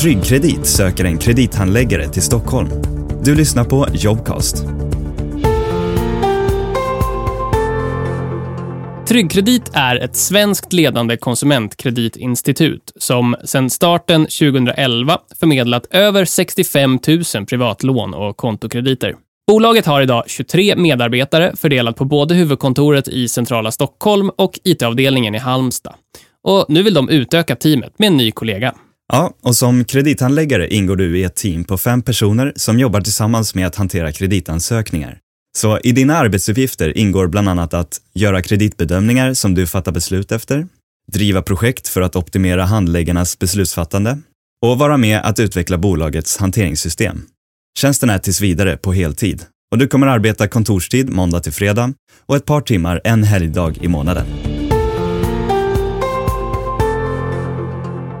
Tryggkredit söker en kredithandläggare till Stockholm. Du lyssnar på Jobcast. Tryggkredit är ett svenskt ledande konsumentkreditinstitut som sedan starten 2011 förmedlat över 65 000 privatlån och kontokrediter. Bolaget har idag 23 medarbetare fördelat på både huvudkontoret i centrala Stockholm och IT-avdelningen i Halmstad. Och nu vill de utöka teamet med en ny kollega. Ja, och som kredithandläggare ingår du i ett team på fem personer som jobbar tillsammans med att hantera kreditansökningar. Så i dina arbetsuppgifter ingår bland annat att göra kreditbedömningar som du fattar beslut efter, driva projekt för att optimera handläggarnas beslutsfattande och vara med att utveckla bolagets hanteringssystem. Tjänsten är tills vidare på heltid och du kommer arbeta kontorstid måndag till fredag och ett par timmar en helgdag i månaden.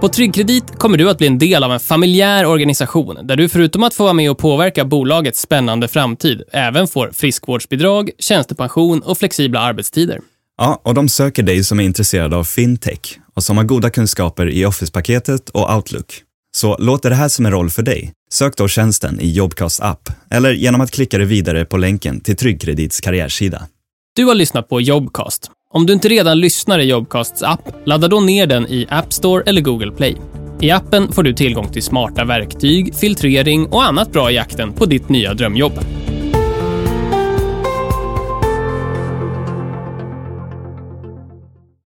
På Tryggkredit kommer du att bli en del av en familjär organisation där du förutom att få vara med och påverka bolagets spännande framtid även får friskvårdsbidrag, tjänstepension och flexibla arbetstider. Ja, och de söker dig som är intresserad av fintech och som har goda kunskaper i Office-paketet och Outlook. Så låter det här som en roll för dig? Sök då tjänsten i Jobcast app eller genom att klicka dig vidare på länken till Tryggkredits karriärsida. Du har lyssnat på Jobcast. Om du inte redan lyssnar i Jobcasts app, ladda då ner den i App Store eller Google Play. I appen får du tillgång till smarta verktyg, filtrering och annat bra i jakten på ditt nya drömjobb.